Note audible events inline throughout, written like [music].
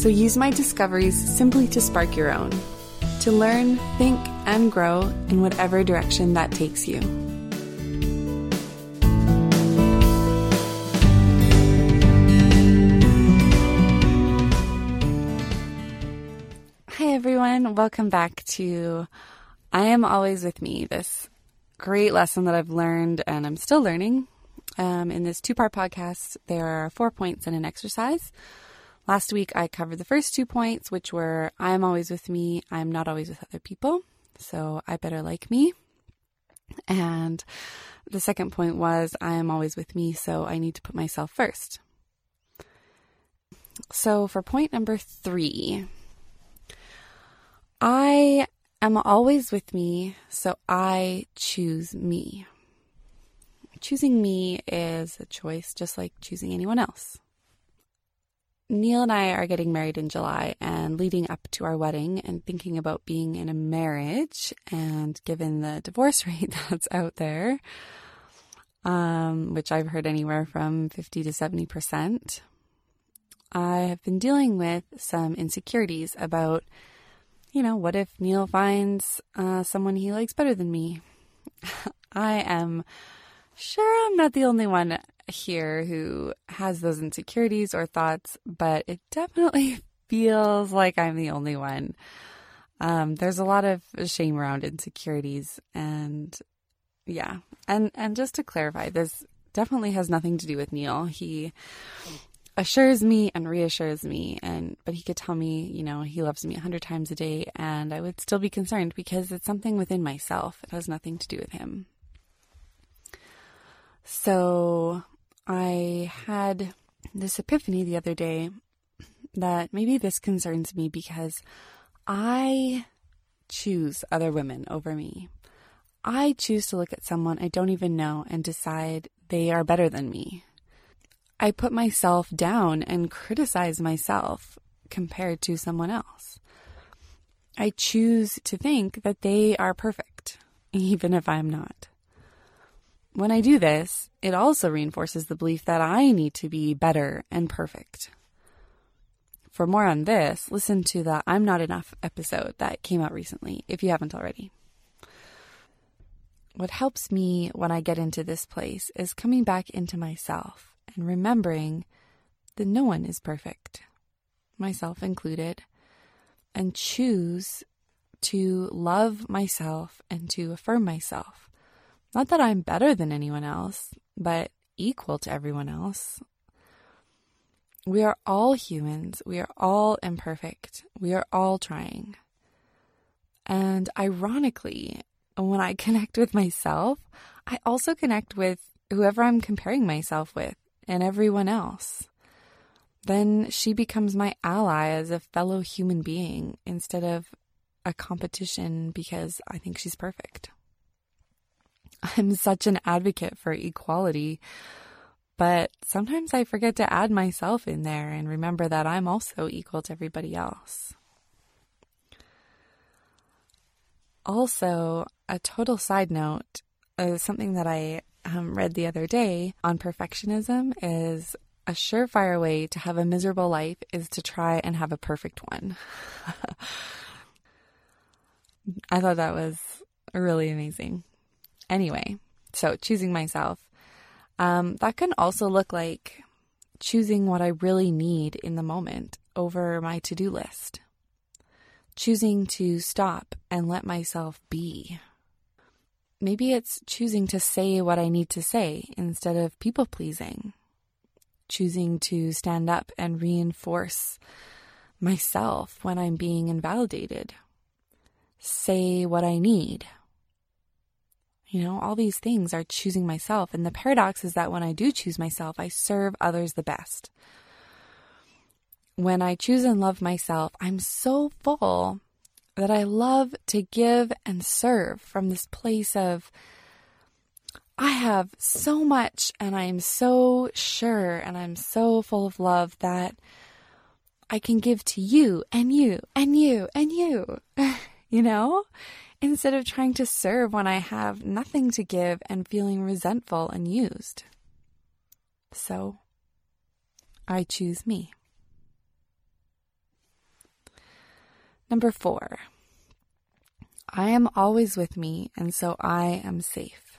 so use my discoveries simply to spark your own, to learn, think, and grow in whatever direction that takes you. Hi, everyone. Welcome back to I Am Always With Me, this great lesson that I've learned and I'm still learning. Um, in this two part podcast, there are four points and an exercise. Last week, I covered the first two points, which were I'm always with me, I'm not always with other people, so I better like me. And the second point was I am always with me, so I need to put myself first. So for point number three, I am always with me, so I choose me. Choosing me is a choice just like choosing anyone else. Neil and I are getting married in July and leading up to our wedding and thinking about being in a marriage. And given the divorce [laughs] rate that's out there, um, which I've heard anywhere from 50 to 70%, I have been dealing with some insecurities about, you know, what if Neil finds uh, someone he likes better than me? [laughs] I am sure I'm not the only one here who has those insecurities or thoughts, but it definitely [laughs] feels like I'm the only one. Um, there's a lot of shame around insecurities and yeah. And and just to clarify, this definitely has nothing to do with Neil. He assures me and reassures me and but he could tell me, you know, he loves me a hundred times a day and I would still be concerned because it's something within myself. It has nothing to do with him. So I had this epiphany the other day that maybe this concerns me because I choose other women over me. I choose to look at someone I don't even know and decide they are better than me. I put myself down and criticize myself compared to someone else. I choose to think that they are perfect, [laughs] even if I'm not. When I do this, it also reinforces the belief that I need to be better and perfect. For more on this, listen to the I'm Not Enough episode that came out recently, if you haven't already. What helps me when I get into this place is coming back into myself and remembering that no one is perfect, myself included, and choose to love myself and to affirm myself not that I'm better than anyone else, but equal to everyone else. We are all humans. We are all imperfect. We are all trying. And ironically, when I [laughs] connect with myself, I also connect with whoever I'm comparing myself with and everyone else. Then she becomes my ally as a fellow human being instead of a competition because I think she's perfect. I'm such an advocate for equality, but sometimes I forget to add myself in there and remember that I'm also equal to everybody else. Also, a total side note, uh, something that I um, read the other day on perfectionism is a surefire way to have a miserable life is to try and have a perfect one. [laughs] I thought that was really amazing. Anyway, so choosing myself. Um, that can also look like choosing what I really need in the moment over my to do list. Choosing to stop and let myself be. Maybe it's choosing to say what I need to say instead of people pleasing. Choosing to stand up and reinforce myself when I'm being invalidated. Say what I need you know, all these things are choosing myself. And the paradox is that when I do choose myself, I serve others the best. when I choose and love myself, I'm so full that I love to give and serve from this place of I have so much and I'm so sure and I'm so full of love that I can give to you and you and you and you, [laughs] you know, instead of trying to serve when I have nothing to give and feeling resentful and used. So I choose me. Number four, I am always with me, and so I am safe.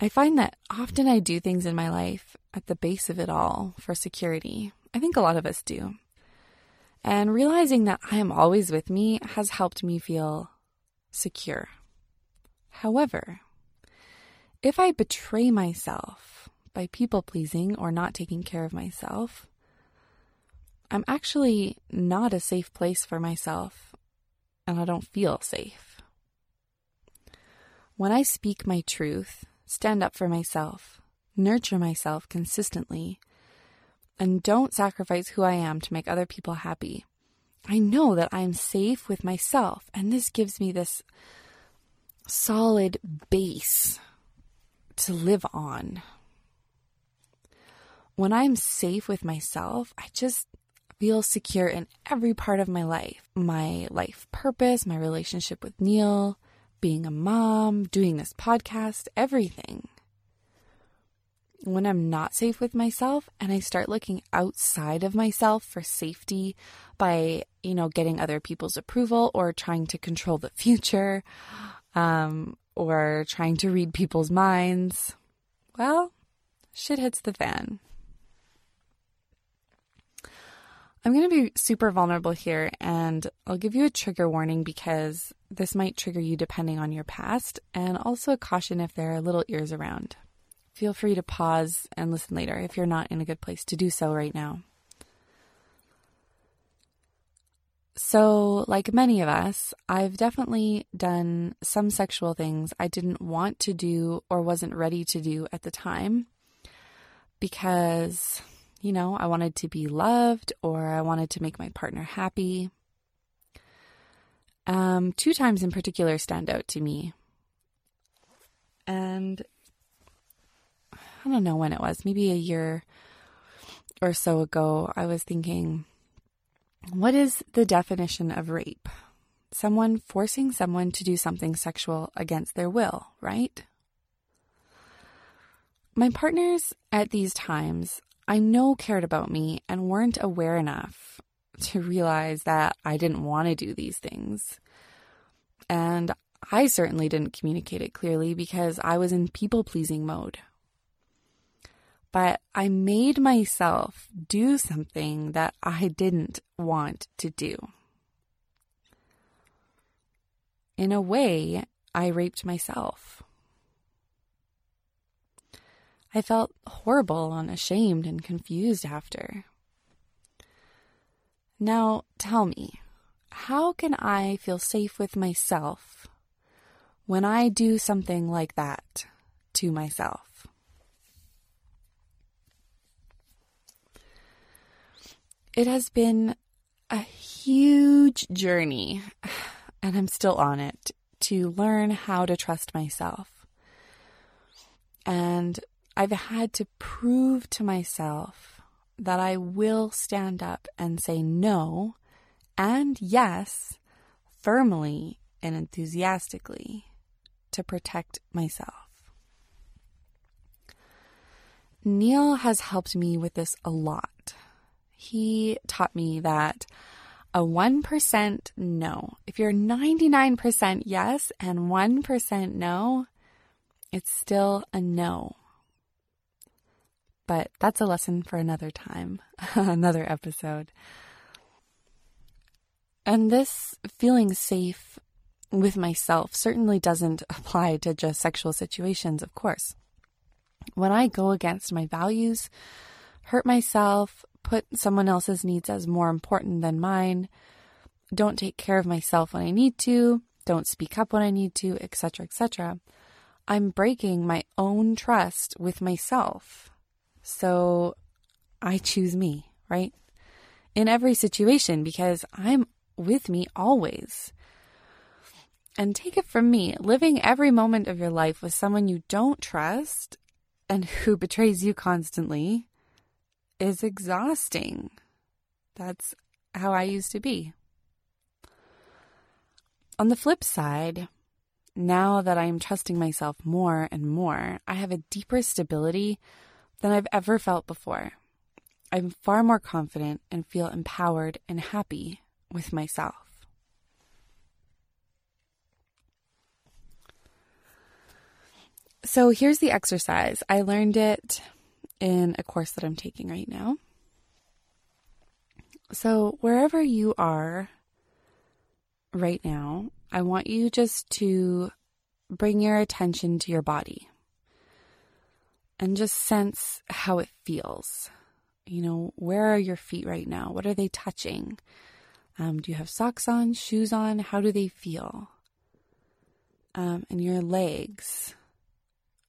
I find that often I do things in my life at the base of it all for security. I think a lot of us do. And realizing that I am always with me has helped me feel secure. However, if I betray myself by people pleasing or not taking care of myself, I'm actually not a safe place for myself, and I don't feel safe. When I speak my truth, stand up for myself, nurture myself consistently, and don't sacrifice who I am to make other people happy, I know that I'm safe with myself, and this gives me this solid base to live on. When I'm safe with myself, I just feel secure in every part of my life my life purpose, my relationship with Neil, being a mom, doing this podcast, everything. When I'm not safe with myself and I start looking outside of myself for safety by, you know, getting other people's approval or trying to control the [laughs] future um, or trying to read people's minds, well, shit hits the fan. I'm going to be super vulnerable here and I'll give you a trigger warning because this might trigger you depending on your past and also a caution if there are little ears around. Feel free to pause and listen later if you're not in a good place to do so right now. So, like many of us, I've definitely done some sexual things I didn't want to do or wasn't ready to do at the time because you know, I wanted to be loved or I wanted to make my partner happy. Um, two times in particular stand out to me. And I don't know when it was, maybe a year or so ago, I was thinking, what is the definition of rape? Someone forcing someone to do something sexual against their will, right? My partners at these times I know cared about me and weren't aware enough to realize that I didn't want to do these things. And I certainly didn't communicate it clearly because I was in people pleasing mode. But I made myself do something that I didn't want to do. In a way, I raped myself. I felt horrible and ashamed and confused after. Now, tell me, how can I feel safe with myself when I do something like that to myself? It has been a huge journey, and I'm still on it, to learn how to trust myself. And I've had to prove to myself that I will stand up and say no and yes firmly and enthusiastically to protect myself. Neil has helped me with this a lot. He taught me that a 1% no, if you're 99% yes and 1% no, it's still a no. But that's a lesson for another time, [laughs] another episode. And this feeling safe with myself certainly doesn't [laughs] apply to just sexual situations, of course. When I go against my values, hurt myself, put someone else's needs as more important than mine, don't take care of myself when I need to, don't speak up when I need to, etc., etc., I'm breaking my own trust with myself so I choose me, right? In every situation because I'm with me always. And take it from me, living every moment of your life with someone you don't trust and [laughs] who betrays you constantly is exhausting. That's how I used to be. On the flip side, now that I am trusting myself more and more, I have a deeper stability than I've ever felt before. I'm far more confident and feel empowered and happy with myself. So here's the exercise. I learned it in a course that I'm taking right now. So, wherever you are right now, I want you just to bring your attention to your body and just sense how it feels. You know, where are your feet right now? What are they touching? Um, do you have socks on, shoes on? How do they feel? Um, and your legs.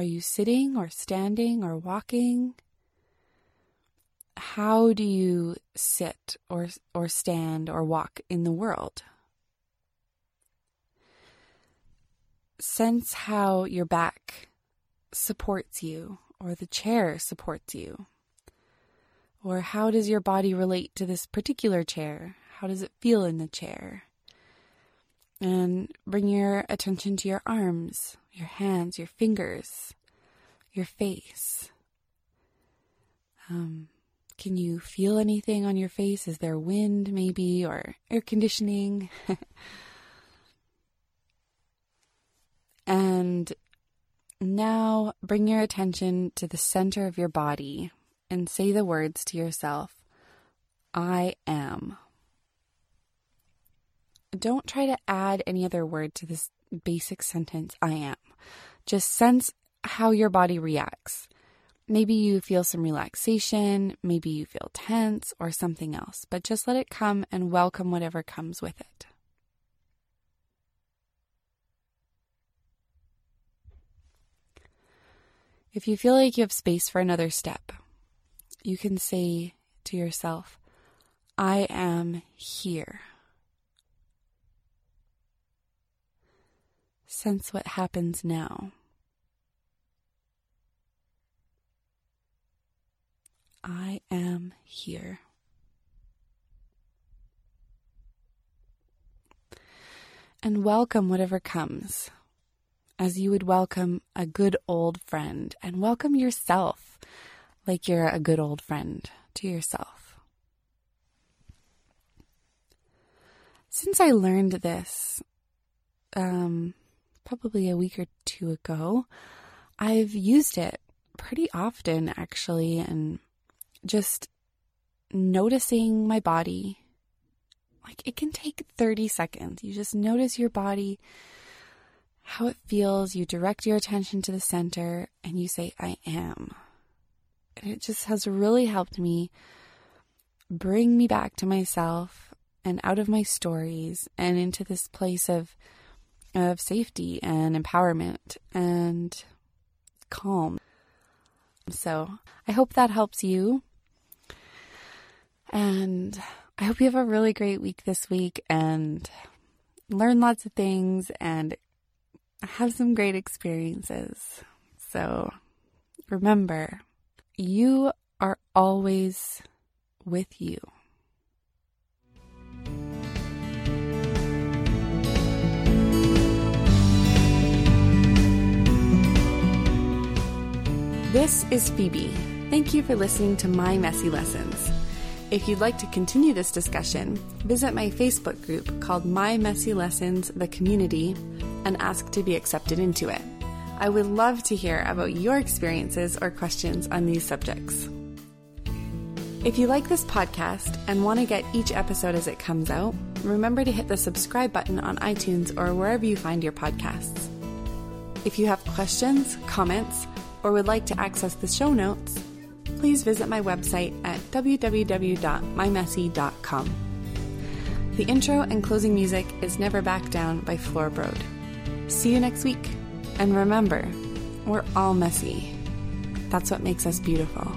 Are you sitting or standing or walking? How do you sit or or stand or walk in the world? Sense how your back supports you or the chair supports you. Or how does your body relate to this particular chair? How does it feel in the chair? And bring your attention to your arms, your hands, your fingers, your face. Um, can you feel anything on your face? Is there wind, maybe, or air conditioning? [laughs] and now bring your attention to the center of your body and say the words to yourself I am. Don't try to add any other word to this basic sentence, I am. Just sense how your body reacts. Maybe you feel some relaxation, maybe you feel tense or something else, but just let it come and welcome whatever comes with it. If you feel like you have space for another step, you can say to yourself, I am here. Sense what happens now. I am here. And welcome whatever comes as you would welcome a good old friend and welcome yourself like you're a good old friend to yourself. Since I learned this, um, probably a week or two ago, I've used it pretty often actually, and just noticing my body. Like it can take 30 seconds. You just notice your body how it feels. You direct your attention to the center and you say, I am. And it just has really helped me bring me back to myself and out of my stories and into this place of of safety and empowerment and calm. So, I hope that helps you. And I hope you have a really great week this week and learn lots of things and have some great experiences. So remember, you are always with you. This is Phoebe. Thank you for listening to My Messy Lessons. If you'd like to continue this discussion, visit my Facebook group called My Messy Lessons The Community and ask to be accepted into it. I would love to hear about your experiences or questions on these subjects. If you like this podcast and want to get each episode as it comes out, remember to hit the subscribe button on iTunes or wherever you find your podcasts. If you have questions, comments, or would like to access the show notes, please visit my website at www.mymessy.com. The intro and closing music is Never Back Down by Floorbrode. See you next week. And remember, we're all messy. That's what makes us beautiful.